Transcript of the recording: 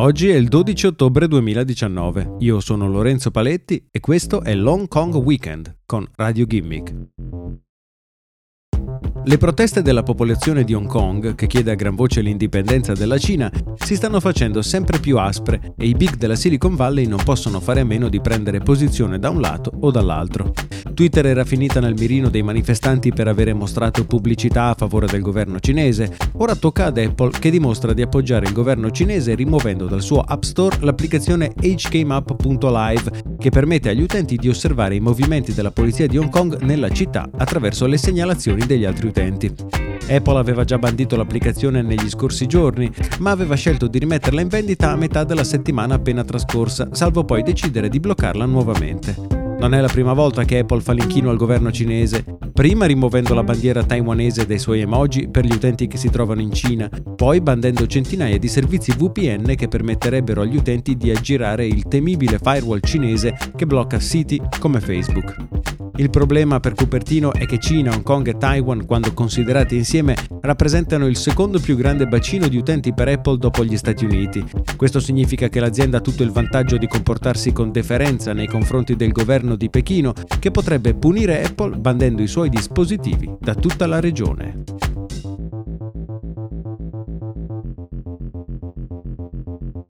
Oggi è il 12 ottobre 2019. Io sono Lorenzo Paletti e questo è Long Kong Weekend con Radio Gimmick. Le proteste della popolazione di Hong Kong, che chiede a gran voce l'indipendenza della Cina, si stanno facendo sempre più aspre e i big della Silicon Valley non possono fare a meno di prendere posizione da un lato o dall'altro. Twitter era finita nel mirino dei manifestanti per avere mostrato pubblicità a favore del governo cinese, ora tocca ad Apple che dimostra di appoggiare il governo cinese rimuovendo dal suo App Store l'applicazione hkameup.live che permette agli utenti di osservare i movimenti della polizia di Hong Kong nella città attraverso le segnalazioni degli altri utenti. Apple aveva già bandito l'applicazione negli scorsi giorni, ma aveva scelto di rimetterla in vendita a metà della settimana appena trascorsa, salvo poi decidere di bloccarla nuovamente. Non è la prima volta che Apple fa l'inchino al governo cinese, prima rimuovendo la bandiera taiwanese dai suoi emoji per gli utenti che si trovano in Cina, poi bandendo centinaia di servizi VPN che permetterebbero agli utenti di aggirare il temibile firewall cinese che blocca siti come Facebook. Il problema per Cupertino è che Cina, Hong Kong e Taiwan, quando considerati insieme, rappresentano il secondo più grande bacino di utenti per Apple dopo gli Stati Uniti. Questo significa che l'azienda ha tutto il vantaggio di comportarsi con deferenza nei confronti del governo di Pechino, che potrebbe punire Apple bandendo i suoi dispositivi da tutta la regione.